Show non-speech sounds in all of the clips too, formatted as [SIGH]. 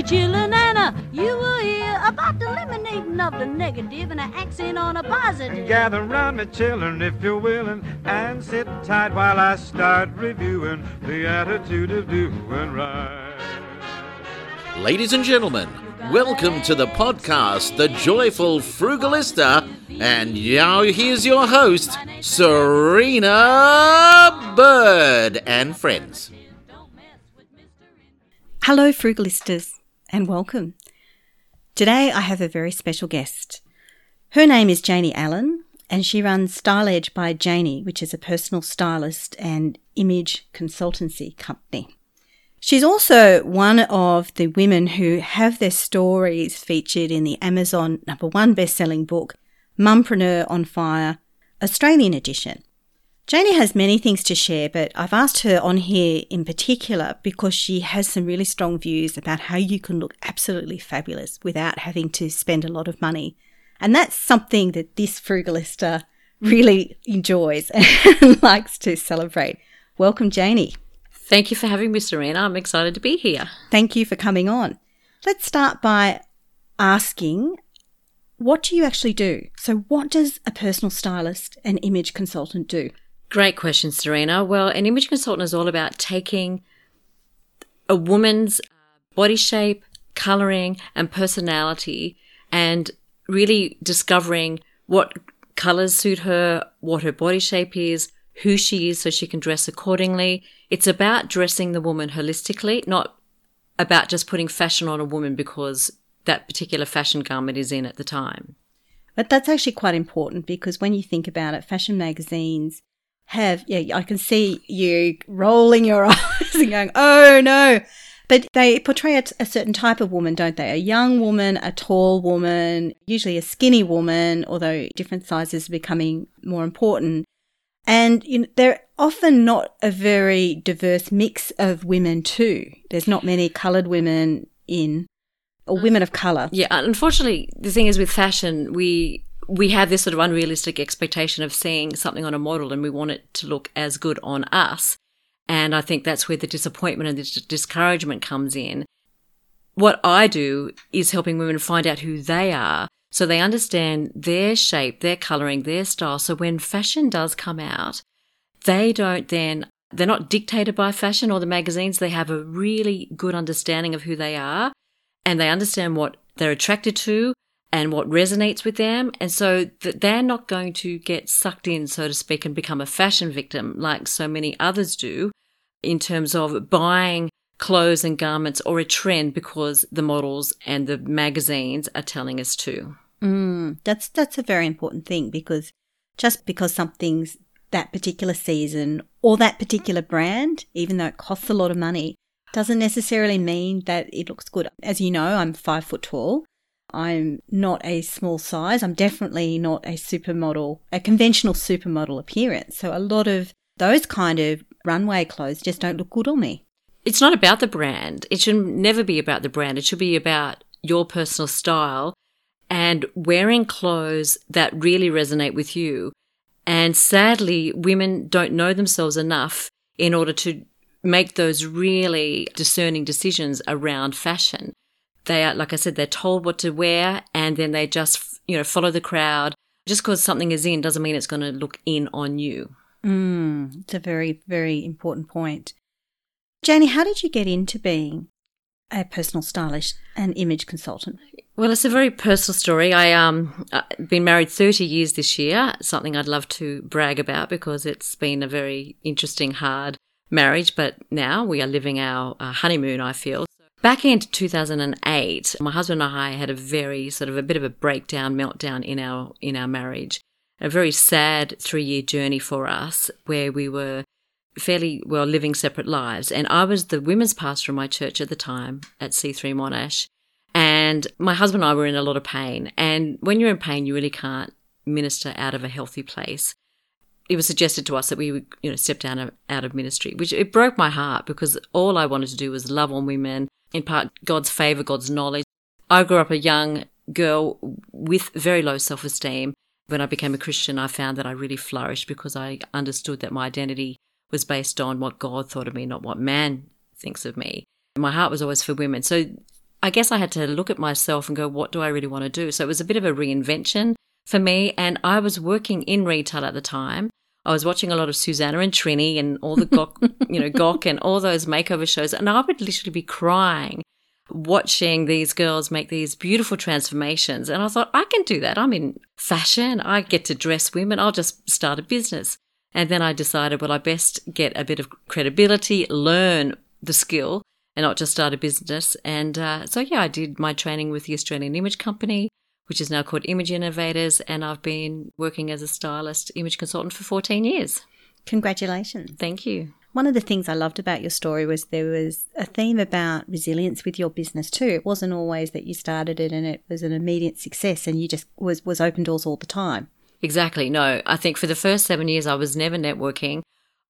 me chillin' and uh, you will hear about the eliminating of the negative and an accent on a positive. Gather round me, children, if you're willing, and sit tight while I start reviewing the attitude of doing right. Ladies and gentlemen, welcome to the podcast, The Joyful Frugalista. And now here's your host, Serina Bird and friends. Hello, Frugalistas, and welcome. Today I have a very special guest. Her name is Janie Allen, and she runs Styledge by Janie, which is a personal stylist and image consultancy company. She's also one of the women who have their stories featured in the Amazon number one best-selling book, Mumpreneur on Fire, Australian edition. Janie has many things to share, but I've asked her on here in particular because she has some really strong views about how you can look absolutely fabulous without having to spend a lot of money. And that's something that this frugalista really enjoys [LAUGHS] and likes to celebrate. Welcome, Janie. Thank you for having me, Serina. I'm excited to be here. Thank you for coming on. Let's start by asking what do you actually do? So, what does a personal stylist and image consultant do? Great question, Serina. Well, an image consultant is all about taking a woman's uh, body shape, coloring, and personality and really discovering what colors suit her, what her body shape is, who she is so she can dress accordingly. It's about dressing the woman holistically, not about just putting fashion on a woman because that particular fashion garment is in at the time. But that's actually quite important because when you think about it, fashion magazines have, yeah, I can see you rolling your [LAUGHS] eyes and going, oh no. But they portray a, a certain type of woman, don't they? A young woman, a tall woman, usually a skinny woman, although different sizes are becoming more important. And you know, they're often not a very diverse mix of women too. There's not many coloured women in or women of colour. Yeah, unfortunately, the thing is with fashion, we we have this sort of unrealistic expectation of seeing something on a model and we want it to look as good on us. And I think that's where the disappointment and the discouragement comes in. What I do is helping women find out who they are so they understand their shape, their coloring, their style. So when fashion does come out, they don't then, they're not dictated by fashion or the magazines. They have a really good understanding of who they are and they understand what they're attracted to and what resonates with them. And so that they're not going to get sucked in, so to speak, and become a fashion victim like so many others do in terms of buying clothes and garments or a trend because the models and the magazines are telling us to. Mm, that's that's a very important thing because just because something's that particular season or that particular brand, even though it costs a lot of money, doesn't necessarily mean that it looks good. As you know, I'm five foot tall. I'm not a small size. I'm definitely not a supermodel, a conventional supermodel appearance. So a lot of those kind of runway clothes just don't look good on me. It's not about the brand. It should never be about the brand. It should be about your personal style and wearing clothes that really resonate with you. And sadly, women don't know themselves enough in order to make those really discerning decisions around fashion. They are, like I said, they're told what to wear and then they just, you know, follow the crowd. Just because something is in doesn't mean it's going to look in on you. Mm, it's a very, very important point. Janie, how did you get into being a personal stylist and image consultant? Well, it's a very personal story. I um I've been married 30 years this year, something I'd love to brag about because it's been a very interesting, hard marriage, but now we are living our uh, honeymoon, I feel. Back in 2008, my husband and I had a very sort of a bit of a breakdown, meltdown in our in our marriage. A very sad three-year journey for us where we were fairly well living separate lives. And I was the women's pastor in my church at the time at C3 Monash. And my husband and I were in a lot of pain. And when you're in pain, you really can't minister out of a healthy place it was suggested to us that we would, you know, step down out of ministry, which it broke my heart because all I wanted to do was love on women, in part God's favor, God's knowledge. I grew up a young girl with very low self esteem. When I became a Christian, I found that I really flourished because I understood that my identity was based on what God thought of me, not what man thinks of me. My heart was always for women. So I guess I had to look at myself and go, what do I really want to do? So it was a bit of a reinvention for me. And I was working in retail at the time. I was watching a lot of Susannah and Trinny and all the Gok, you know, [LAUGHS] Gok and all those makeover shows. And I would literally be crying watching these girls make these beautiful transformations. And I thought, I can do that. I'm in fashion. I get to dress women. I'll just start a business. And then I decided, well, I best get a bit of credibility, learn the skill, and not just start a business. And uh, so, yeah, I did my training with the Australian Image Company, which is now called Image Innovators. And I've been working as a stylist, image consultant for 14 years. Congratulations. Thank you. One of the things I loved about your story was there was a theme about resilience with your business too. It wasn't always that you started it and it was an immediate success and you just was was open doors all the time. Exactly. No, I think for the first seven years, I was never networking.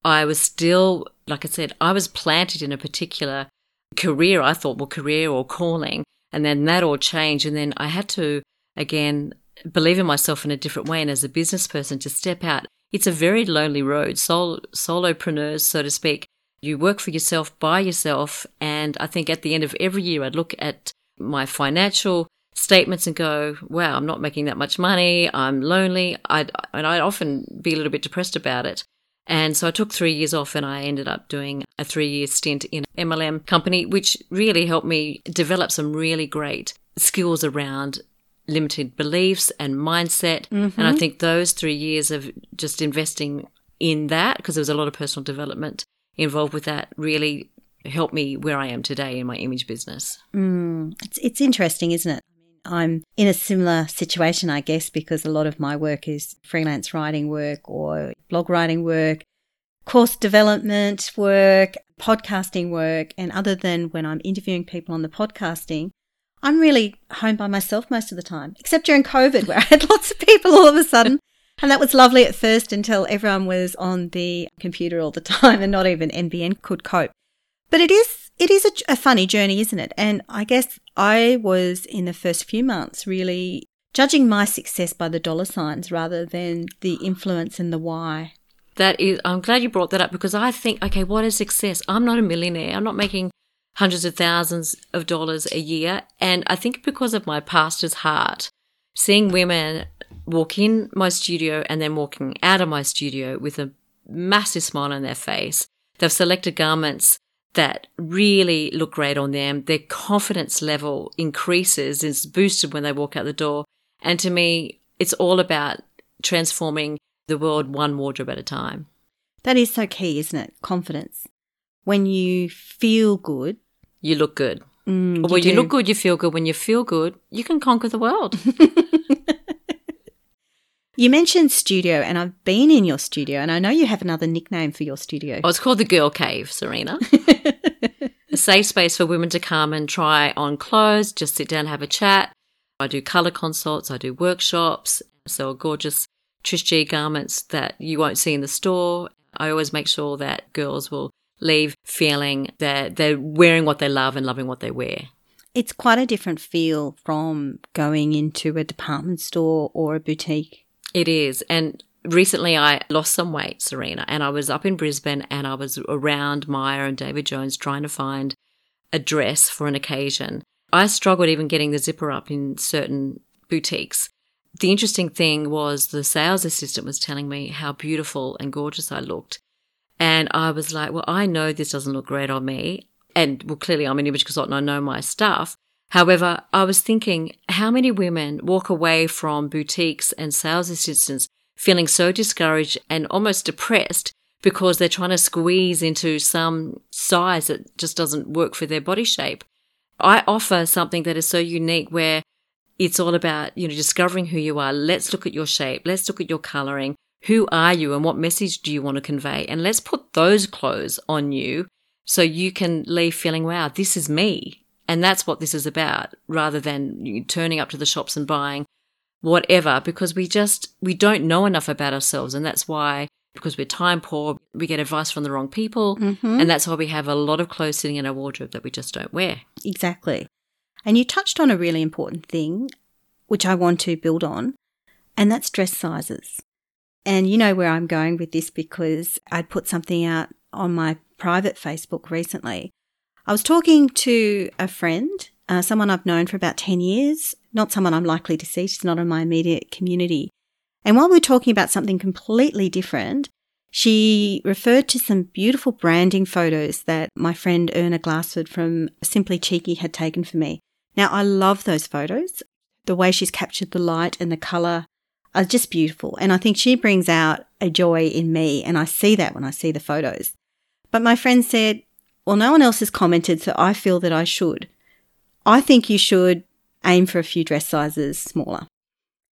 I was still, like I said, I was planted in a particular career. I thought, well, career or calling. And then that all changed. And then I had to, again, believe in myself in a different way. And as a business person, to step out, it's a very lonely road. Sol- solopreneurs, so to speak. You work for yourself by yourself. And I think at the end of every year, I'd look at my financial statements and go, wow, I'm not making that much money. I'm lonely. I'd, and I'd often be a little bit depressed about it. And so I took three years off and I ended up doing a three year stint in MLM company, which really helped me develop some really great skills around limited beliefs and mindset. Mm-hmm. And I think those three years of just investing in that, because there was a lot of personal development involved with that, really helped me where I am today in my image business. Mm, it's, it's interesting, isn't it? I'm in a similar situation, I guess, because a lot of my work is freelance writing work or blog writing work, course development work, podcasting work. And other than when I'm interviewing people on the podcasting, I'm really home by myself most of the time, except during COVID, where [LAUGHS] I had lots of people all of a sudden. And that was lovely at first until everyone was on the computer all the [LAUGHS] time and not even NBN could cope. But it is it is a, a funny journey, isn't it? And I guess I was in the first few months really judging my success by the dollar signs rather than the influence and the why. That is, I'm glad you brought that up because I think, okay, what is success? I'm not a millionaire. I'm not making hundreds of thousands of dollars a year. And I think because of my pastor's heart, seeing women walk in my studio and then walking out of my studio with a massive smile on their face, they've selected garments that really look great on them. Their confidence level increases, is boosted when they walk out the door. And to me, it's all about transforming the world one wardrobe at a time. That is so key, isn't it? Confidence. When you feel good, you look good. Mm, you when you look good, you feel good. When you feel good, you can conquer the world. [LAUGHS] [LAUGHS] You mentioned studio, and I've been in your studio, and I know you have another nickname for your studio. Oh, it's called the Girl Cave, Serina. [LAUGHS] a safe space for women to come and try on clothes, just sit down, have a chat. I do color consults, I do workshops, sell gorgeous Trish G garments that you won't see in the store. I always make sure that girls will leave feeling that they're wearing what they love and loving what they wear. It's quite a different feel from going into a department store or a boutique. It is. And recently I lost some weight, Serina, and I was up in Brisbane and I was around Myer and David Jones trying to find a dress for an occasion. I struggled even getting the zipper up in certain boutiques. The interesting thing was the sales assistant was telling me how beautiful and gorgeous I looked. And I was like, well, I know this doesn't look great on me. And well, clearly I'm an image consultant. I know my stuff. However, I was thinking how many women walk away from boutiques and sales assistants feeling so discouraged and almost depressed because they're trying to squeeze into some size that just doesn't work for their body shape. I offer something that is so unique where it's all about, you know, discovering who you are. Let's look at your shape. Let's look at your coloring. Who are you and what message do you want to convey? And let's put those clothes on you so you can leave feeling, wow, this is me. And that's what this is about rather than turning up to the shops and buying whatever because we just, we don't know enough about ourselves. And that's why, because we're time poor, we get advice from the wrong people. Mm-hmm. And that's why we have a lot of clothes sitting in our wardrobe that we just don't wear. Exactly. And you touched on a really important thing, which I want to build on, and that's dress sizes. And you know where I'm going with this because I'd put something out on my private Facebook recently I was talking to a friend uh, someone I've known for about 10 years, not someone I'm likely to see. She's not in my immediate community. And while we we're talking about something completely different, she referred to some beautiful branding photos that my friend Erna Glassford from Simply Cheeky had taken for me. Now, I love those photos. The way she's captured the light and the colour are just beautiful. And I think she brings out a joy in me. And I see that when I see the photos. But my friend said, well, no one else has commented, so I feel that I should. I think you should aim for a few dress sizes smaller.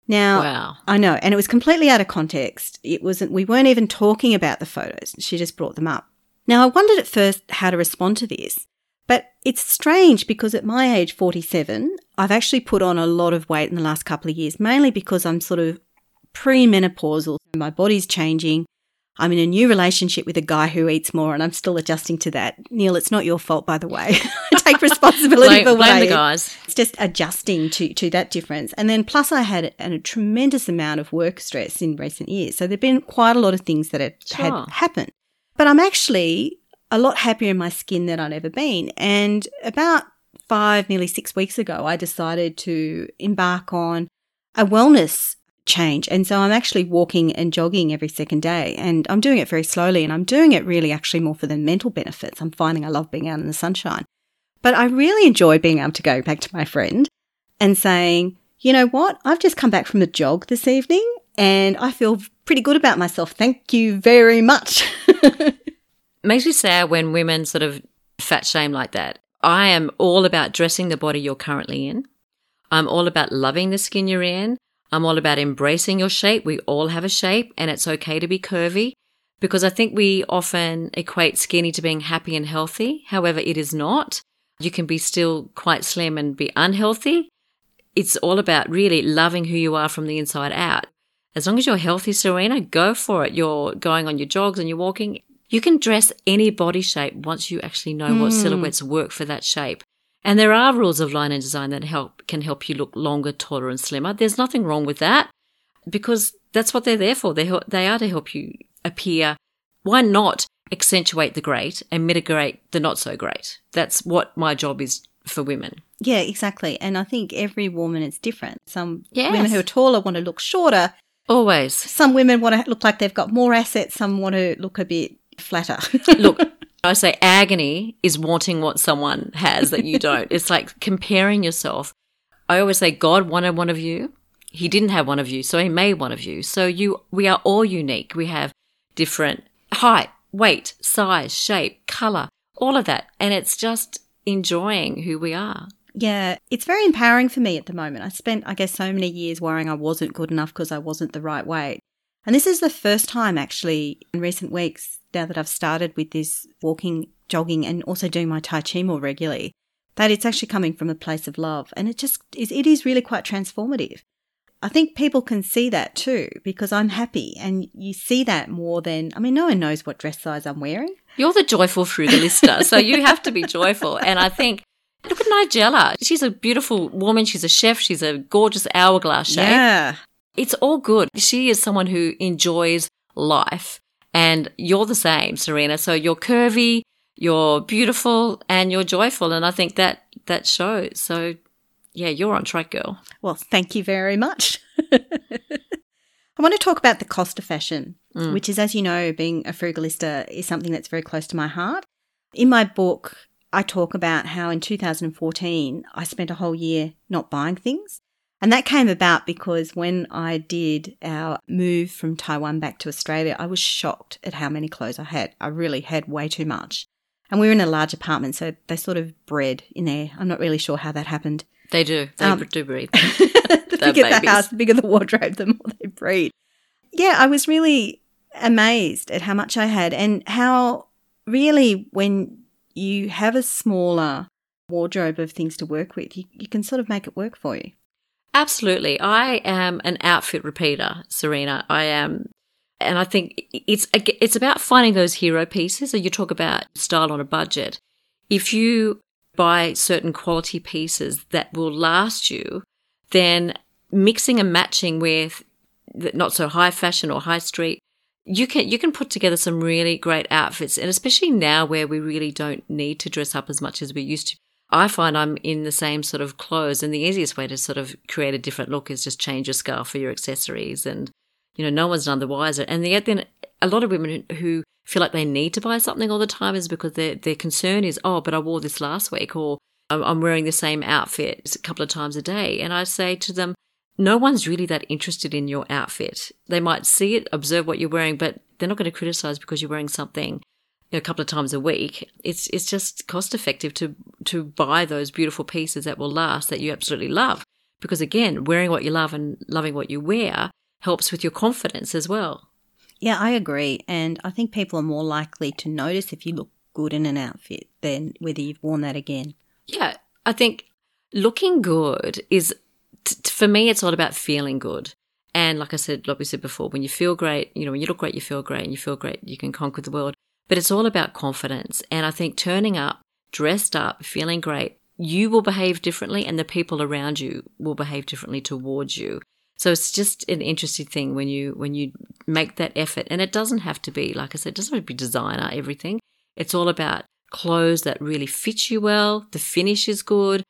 Now, Wow. I know, and it was completely out of context. It wasn't, we weren't even talking about the photos. She just brought them up. Now, I wondered at first how to respond to this, but it's strange because at my age, 47, I've actually put on a lot of weight in the last couple of years, mainly because I'm sort of premenopausal. My body's changing. I'm in a new relationship with a guy who eats more, and I'm still adjusting to that. Neil, it's not your fault, by the way. [LAUGHS] I take responsibility Blame, for what blame the guys. It's just adjusting to, to that difference. And then plus I had a, a tremendous amount of work stress in recent years. So there've been quite a lot of things that have Sure. had happened. But I'm actually a lot happier in my skin than I'd ever been. And about five, nearly six weeks ago, I decided to embark on a wellness change. And so I'm actually walking and jogging every second day. And I'm doing it very slowly. And I'm doing it really actually more for the mental benefits. I'm finding I love being out in the sunshine. But I really enjoy being able to go back to my friend and saying, you know what? I've just come back from a jog this evening and I feel pretty good about myself. Thank you very much. [LAUGHS] makes me sad when women sort of fat shame like that. I am all about dressing the body you're currently in. I'm all about loving the skin you're in. I'm all about embracing your shape. We all have a shape and it's okay to be curvy because I think we often equate skinny to being happy and healthy. However, it is not. You can be still quite slim and be unhealthy. It's all about really loving who you are from the inside out. As long as you're healthy, Serina, go for it. You're going on your jogs and you're walking. You can dress any body shape once you actually know what hmm. silhouettes work for that shape. And there are rules of line and design that help can help you look longer, taller, and slimmer. There's nothing wrong with that because that's what they're there for. They they are to help you appear. Why not accentuate the great and mitigate the not so great? That's what my job is for women. yeah, exactly. And I think every woman is different. Some Yes. women who are taller want to look shorter. Always. Some women want to look like they've got more assets. Some want to look a bit flatter. Look, [LAUGHS] I say agony is wanting what someone has that you don't. [LAUGHS] It's like comparing yourself. I always say God wanted one of you. He didn't have one of you, so he made one of you. So you we are all unique. We have different height, weight, size, shape, color, all of that. And it's just enjoying who we are. Yeah, it's very empowering for me at the moment. I spent, I guess, so many years worrying I wasn't good enough because I wasn't the right weight. And this is the first time, actually, in recent weeks, now that I've started with this walking, jogging, and also doing my Tai Chi more regularly, that it's actually coming from a place of love. And it just is, it is really quite transformative. I think people can see that too because I'm happy and you see that more than, I mean, no one knows what dress size I'm wearing. You're the joyful frugalista, so you have to be joyful. And I think, look at Nigella. She's a beautiful woman. She's a chef. She's a gorgeous hourglass shape. Yeah. It's all good. She is someone who enjoys life. And you're the same, Serina. So you're curvy, you're beautiful, and you're joyful. And I think that that shows. So yeah, you're on track, girl. Well, thank you very much. [LAUGHS] I want to talk about the cost of fashion, mm. which is, as you know, being a frugalista is something that's very close to my heart. In my book, I talk about how in 2014, I spent a whole year not buying things. And that came about because when I did our move from Taiwan back to Australia, I was shocked at how many clothes I had. I really had way too much. And we were in a large apartment, so they sort of bred in there. I'm not really sure how that happened. They do. They Um, do breed. [LAUGHS] [LAUGHS] the bigger the house, the bigger the wardrobe, the more they breed. Yeah, I was really amazed at how much I had and how really when you have a smaller wardrobe of things to work with, you, you can sort of make it work for you. Absolutely. I am an outfit repeater, Serina. I am. And I think it's it's about finding those hero pieces. So you talk about style on a budget. If you buy certain quality pieces that will last you, then mixing and matching with not so high fashion or high street, you can you can put together some really great outfits. And especially now where we really don't need to dress up as much as we used to. I find I'm in the same sort of clothes, and the easiest way to sort of create a different look is just change your scarf for your accessories, and you know, no one's none the wiser. And yet, then a lot of women who feel like they need to buy something all the time is because their their concern is, oh, but I wore this last week, or I'm I'm wearing the same outfit a couple of times a day, and I say to them, no one's really that interested in your outfit. They might see it, observe what you're wearing, but they're not going to criticize because you're wearing something you know, a couple of times a week. It's it's just cost effective to to buy those beautiful pieces that will last that you absolutely love. Because again, wearing what you love and loving what you wear helps with your confidence as well. Yeah, I agree. And I think people are more likely to notice if you look good in an outfit than whether you've worn that again. Yeah, I think looking good is, t- for me, it's all about feeling good. And like I said, like we said before, when you feel great, you know, when you look great, you feel great, and you feel great, you can conquer the world. But it's all about confidence. And I think turning up, dressed up, feeling great, you will behave differently, and the people around you will behave differently towards you. So it's just an interesting thing when you when you make that effort, and it doesn't have to be like I said, it doesn't have to be designer everything. It's all about clothes that really fit you well. The finish is good.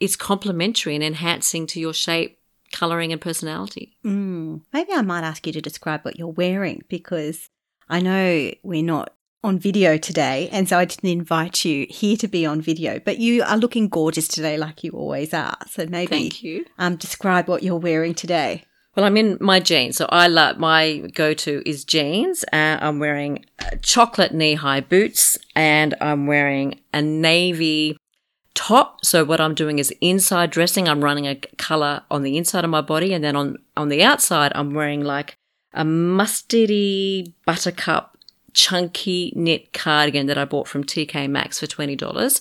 It's complementary and enhancing to your shape, coloring, and personality. Mm. Maybe I might ask you to describe what you're wearing because I know we're not on video today, and so I didn't invite you here to be on video. But you are looking gorgeous today, like you always are. So maybe Thank you. um, describe what you're wearing today. Well, I'm in my jeans, so I love my go-to is jeans. Uh, I'm wearing uh, chocolate knee-high boots, and I'm wearing a navy top. So what I'm doing is inside dressing. I'm running a color on the inside of my body, and then on on the outside, I'm wearing like a mustardy buttercup chunky knit cardigan that I bought from TK Maxx for twenty dollars,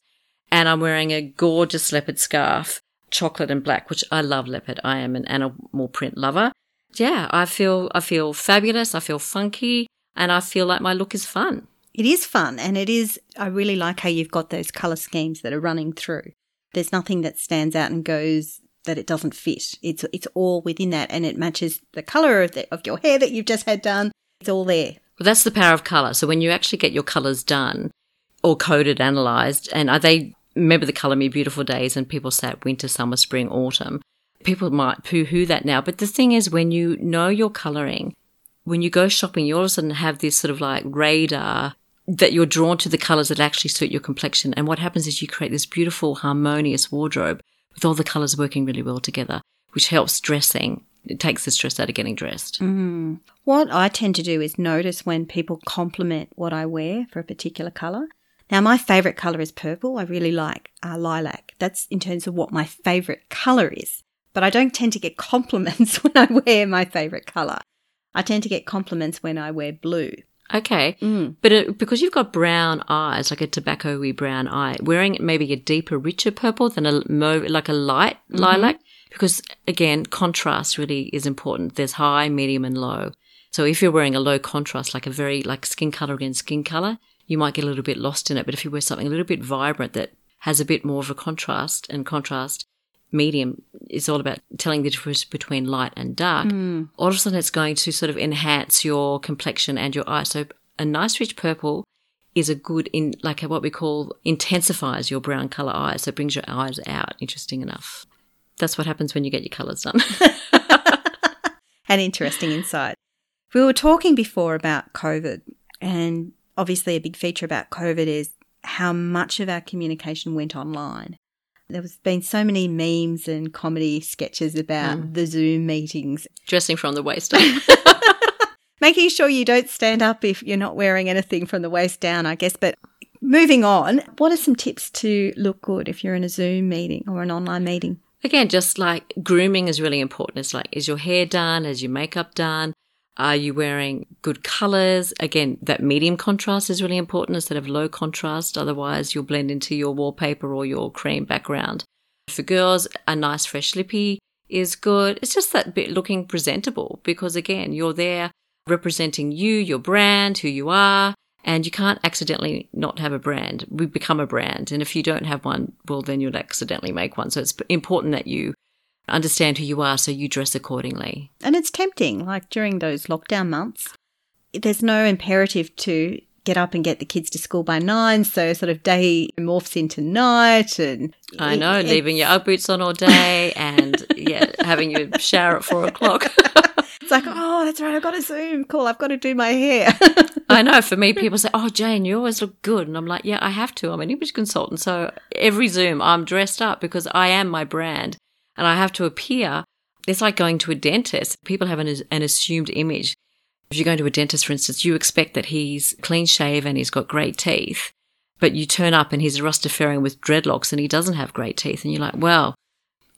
and I'm wearing a gorgeous leopard scarf chocolate and black, which I love leopard. I am an animal print lover. Yeah, I feel I feel fabulous. I feel funky, and I feel like my look is fun. It is fun, and it is. I really like how you've got those color schemes that are running through. There's nothing that stands out and goes that it doesn't fit. It's it's all within that, and it matches the color of, the, of your hair that you've just had done. It's all there. Well, that's the power of color. So when you actually get your colors done or coded, analyzed, and are they remember the color me beautiful days and people say winter, summer, spring, autumn. People might poo hoo that now. But the thing is, when you know your coloring, when you go shopping, you all of a sudden have this sort of like radar that you're drawn to the colors that actually suit your complexion. And what happens is you create this beautiful, harmonious wardrobe with all the colors working really well together, which helps dressing. It takes the stress out of getting dressed. Mm. What I tend to do is notice when people compliment what I wear for a particular color. Now, my favorite color is purple. I really like uh, lilac. That's in terms of what my favorite color is. But I don't tend to get [LAUGHS] compliments when I wear my favorite color. I tend to get compliments when I wear blue. Okay. Mm. But it, because you've got brown eyes, like a tobacco-y brown eye, wearing maybe a deeper, richer purple than a mo- like a light lilac, because again, contrast really is important. There's high, medium, and low. So if you're wearing a low contrast, like a very like skin color against skin color, you might get a little bit lost in it. But if you wear something a little bit vibrant that has a bit more of a contrast and contrast medium is all about telling the difference between light and dark. Mm. All of a sudden, it's going to sort of enhance your complexion and your eyes. So a nice rich purple is a good in like what we call intensifies your brown color eyes. So it brings your eyes out. Interesting enough. That's what happens when you get your colors done. [LAUGHS] An interesting insight. We were talking before about COVID, and obviously, a big feature about COVID is how much of our communication went online. There has been so many memes and comedy sketches about mm. the Zoom meetings, Dressing from the waist up. [LAUGHS] [LAUGHS] making sure you don't stand up if you're not wearing anything from the waist down, I guess. But moving on, what are some tips to look good if you're in a Zoom meeting or an online meeting? Again, just like grooming is really important. It's like, is your hair done? Is your makeup done? Are you wearing good colors? Again, that medium contrast is really important instead of low contrast. Otherwise, you'll blend into your wallpaper or your cream background. For girls, a nice fresh lippy is good. It's just that bit looking presentable because again, you're there representing you, your brand, who you are, and you can't accidentally not have a brand. We become a brand. And if you don't have one, well, then you'll accidentally make one. So it's important that you understand who you are so you dress accordingly. And it's tempting, like during those lockdown months, there's no imperative to get up and get the kids to school by nine. So sort of day morphs into night. And I know, leaving your Ugg boots on all day and yeah, having your shower at four o'clock. [LAUGHS] It's like, oh, that's right. I've got a Zoom call. I've got to do my hair. [LAUGHS] I know. For me, people say, "Oh, Jane, you always look good," and I'm like, "Yeah, I have to. I'm an image consultant, so every Zoom, I'm dressed up because I am my brand, and I have to appear." It's like going to a dentist. People have an, an assumed image. If you're going to a dentist, for instance, you expect that he's clean shaven, and he's got great teeth, but you turn up and he's a Rastafarian with dreadlocks and he doesn't have great teeth, and you're like, "Well,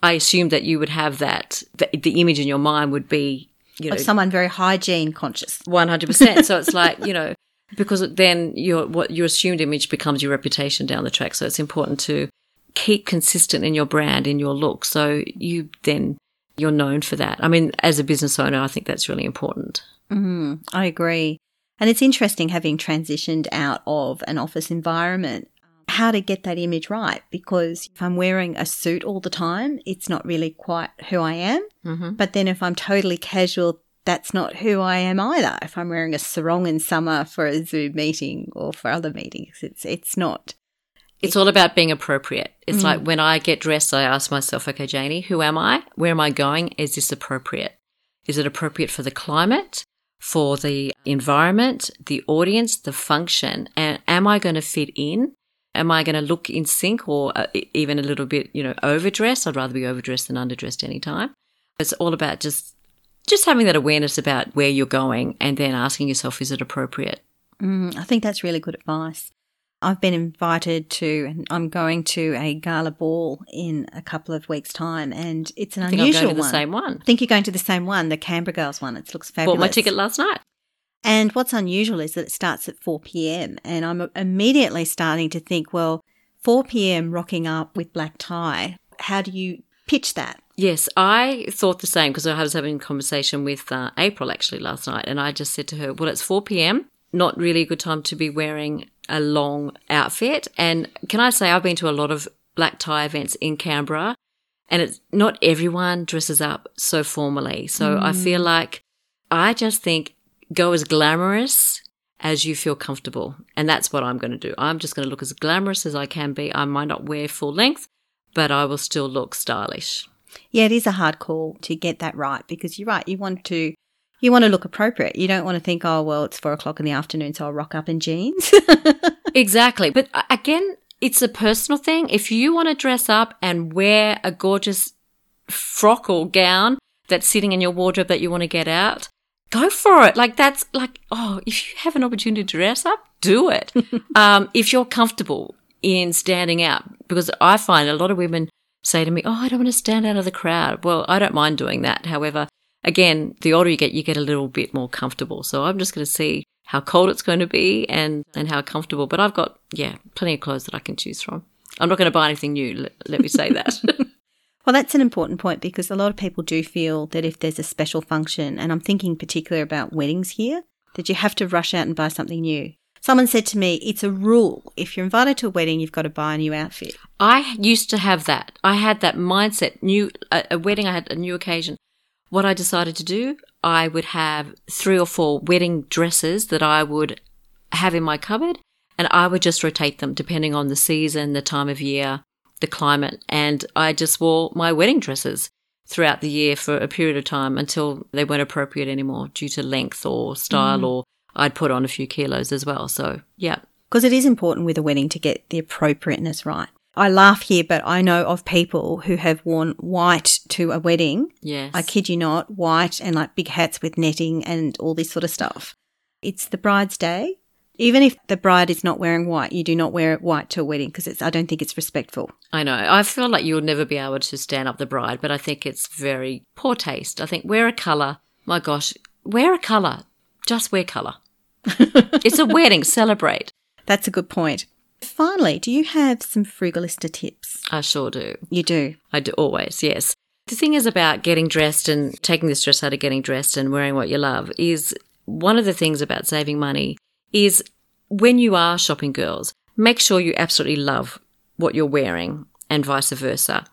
I assumed that you would have that. The, the image in your mind would be." You know, of someone very hygiene conscious. one hundred percent. So it's [LAUGHS] like you know, because then your what your assumed image becomes your reputation down the track. So it's important to keep consistent in your brand, in your look. So you then you're known for that. I mean, as a business owner, I think that's really important. Mm, I agree. And it's interesting having transitioned out of an office environment, how to get that image right. Because if I'm wearing a suit all the time, it's not really quite who I am. Mm-hmm. But then if I'm totally casual, that's not who I am either. If I'm wearing a sarong in summer for a Zoom meeting or for other meetings, it's it's not. It's all about being appropriate. It's like when I get dressed, I ask myself, okay, Janie, who am I? Where am I going? Is this appropriate? Is it appropriate for the climate, for the environment, the audience, the function? And am I going to fit in? Am I going to look in sync or uh, even a little bit, you know, overdressed? I'd rather be overdressed than underdressed anytime. It's all about just just having that awareness about where you're going and then asking yourself, is it appropriate? Mm, I think that's really good advice. I've been invited to, and I'm going to a gala ball in a couple of weeks' time, and it's an I think I'm unusual going to the one. same one. I think you're going to the same one, the Canberra Girls one. It looks fabulous. Bought my ticket last night. And what's unusual is that it starts at 4 p.m. And I'm immediately starting to think, well, 4 p.m. rocking up with black tie. How do you pitch that? Yes, I thought the same because I was having a conversation with uh, April actually last night, and I just said to her, "Well, it's four p.m. Not really a good time to be wearing a long outfit." And can I say I've been to a lot of black tie events in Canberra, and it's not everyone dresses up so formally. So I feel like I just think go as glamorous as you feel comfortable, and that's what I'm going to do. I'm just going to look as glamorous as I can be. I might not wear full length, but I will still look stylish. Yeah, it is a hard call to get that right because you're right. You want to. You want to look appropriate. You don't want to think, oh, well, it's four o'clock in the afternoon, so I'll rock up in jeans. [LAUGHS] Exactly. But uh, again, it's a personal thing. If you want to dress up and wear a gorgeous frock or gown that's sitting in your wardrobe that you want to get out, go for it. Like that's like, oh, if you have an opportunity to dress up, do it. [LAUGHS] um, if you're comfortable in standing out, because I find a lot of women say to me, oh, I don't want to stand out of the crowd. Well, I don't mind doing that. However, again, the older you get, you get a little bit more comfortable. So I'm just going to see how cold it's going to be and, and how comfortable. But I've got, yeah, plenty of clothes that I can choose from. I'm not going to buy anything new. Let, let me say that. [LAUGHS] Well, that's an important point because a lot of people do feel that if there's a special function, and I'm thinking particularly about weddings here, that you have to rush out and buy something new. Someone said to me, it's a rule. If you're invited to a wedding, you've got to buy a new outfit. I used to have that. I had that mindset. New a, a wedding, I had a new occasion. What I decided to do, I would have three or four wedding dresses that I would have in my cupboard, and I would just rotate them depending on the season, the time of year, the climate, and I just wore my wedding dresses throughout the year for a period of time until they weren't appropriate anymore due to length or style, mm. or I'd put on a few kilos as well. So yeah, Because it is important with a wedding to get the appropriateness right. I laugh here, but I know of people who have worn white to a wedding. yes, I kid you not, white and like big hats with netting and all this sort of stuff. It's the bride's day. Even if the bride is not wearing white, you do not wear it white to a wedding because it's. I don't think it's respectful. I know. I feel like you'll never be able to stand up the bride, but I think it's very poor taste. I think wear a colour. My gosh, wear a colour. Just wear colour. [LAUGHS] it's a wedding. Celebrate. That's a good point. Finally, do you have some frugalista tips? I sure do. You do. I do always, yes. The thing is about getting dressed and taking the stress out of getting dressed and wearing what you love is one of the things about saving money is when you are shopping girls, make sure you absolutely love what you're wearing and vice versa.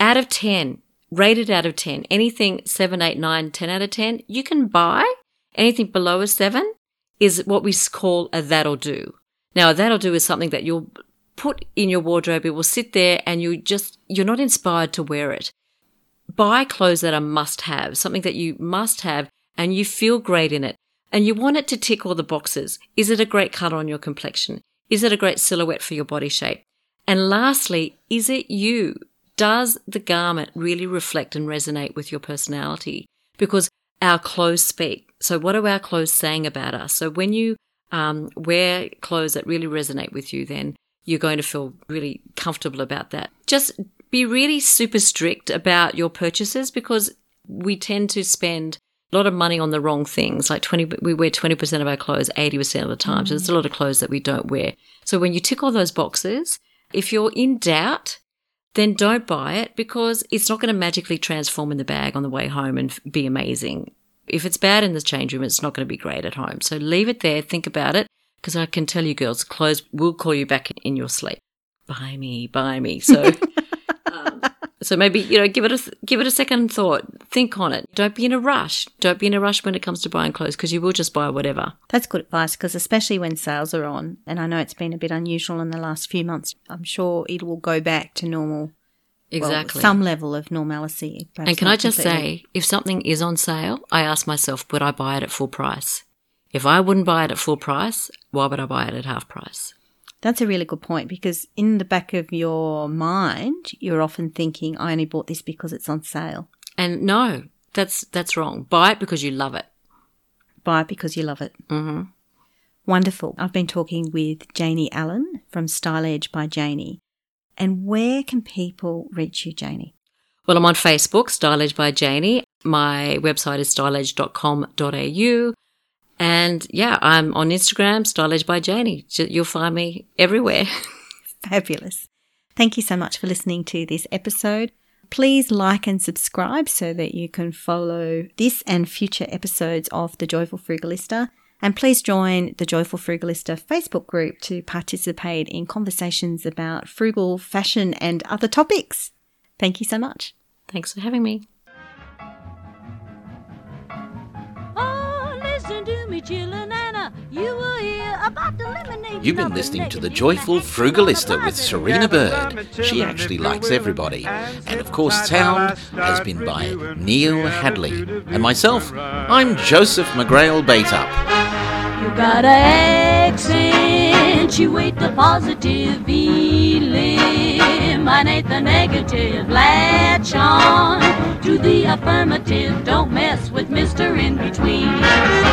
Out of 10, rated out of 10, anything 7, 8, 9, 10 out of 10, you can buy. Anything below a 7 is what we call a that'll do. Now, a that'll do is something that you'll put in your wardrobe. It will sit there and you just, you're not inspired to wear it. Buy clothes that are must have, something that you must have and you feel great in it. And you want it to tick all the boxes. Is it a great color on your complexion? Is it a great silhouette for your body shape? And lastly, is it you? Does the garment really reflect and resonate with your personality? Because our clothes speak. So, what are our clothes saying about us? So, when you um, wear clothes that really resonate with you, then you're going to feel really comfortable about that. Just be really super strict about your purchases because we tend to spend a lot of money on the wrong things. Like 20, we wear 20% of our clothes 80% of the time. Mm. So there's a lot of clothes that we don't wear. So when you tick all those boxes, if you're in doubt, then don't buy it because it's not going to magically transform in the bag on the way home and be amazing. If it's bad in the change room, it's not going to be great at home. So leave it there, think about it, because I can tell you, girls, clothes will call you back in your sleep. Buy me, buy me. So, [LAUGHS] um, so maybe you know, give it a give it a second thought. Think on it. Don't be in a rush. Don't be in a rush when it comes to buying clothes because you will just buy whatever. That's good advice because especially when sales are on, and I know it's been a bit unusual in the last few months. I'm sure it will go back to normal Exactly. Well, some level of normalcy. And can I just completely. say, if something is on sale, I ask myself, would I buy it at full price? If I wouldn't buy it at full price, why would I buy it at half price? That's a really good point because in the back of your mind, you're often thinking, I only bought this because it's on sale. And no, that's that's wrong. Buy it because you love it. Buy it because you love it. Mm-hmm. Wonderful. I've been talking with Janie Allen from Styledge by Janie. And where can people reach you, Janie? Well, I'm on Facebook, Styledge by Janie. My website is styledge.com.au. And yeah, I'm on Instagram, Styledge by Janie. You'll find me everywhere. [LAUGHS] Fabulous. Thank you so much for listening to this episode. Please like and subscribe so that you can follow this and future episodes of The Joyful Frugalista. And please join the Joyful Frugalista Facebook group to participate in conversations about frugal fashion and other topics. Thank you so much. Thanks for having me. Chillin' Anna. You will hear about the lemonade. You've been listening to The Joyful Frugalista with Serina Bird. She actually likes everybody. And of course, sound has been by Neil Hadley. And myself, I'm Joseph McGrail Bateup. You gotta accentuate the positive, eliminate the negative, latch on to the affirmative. Don't mess with Mr. In Between.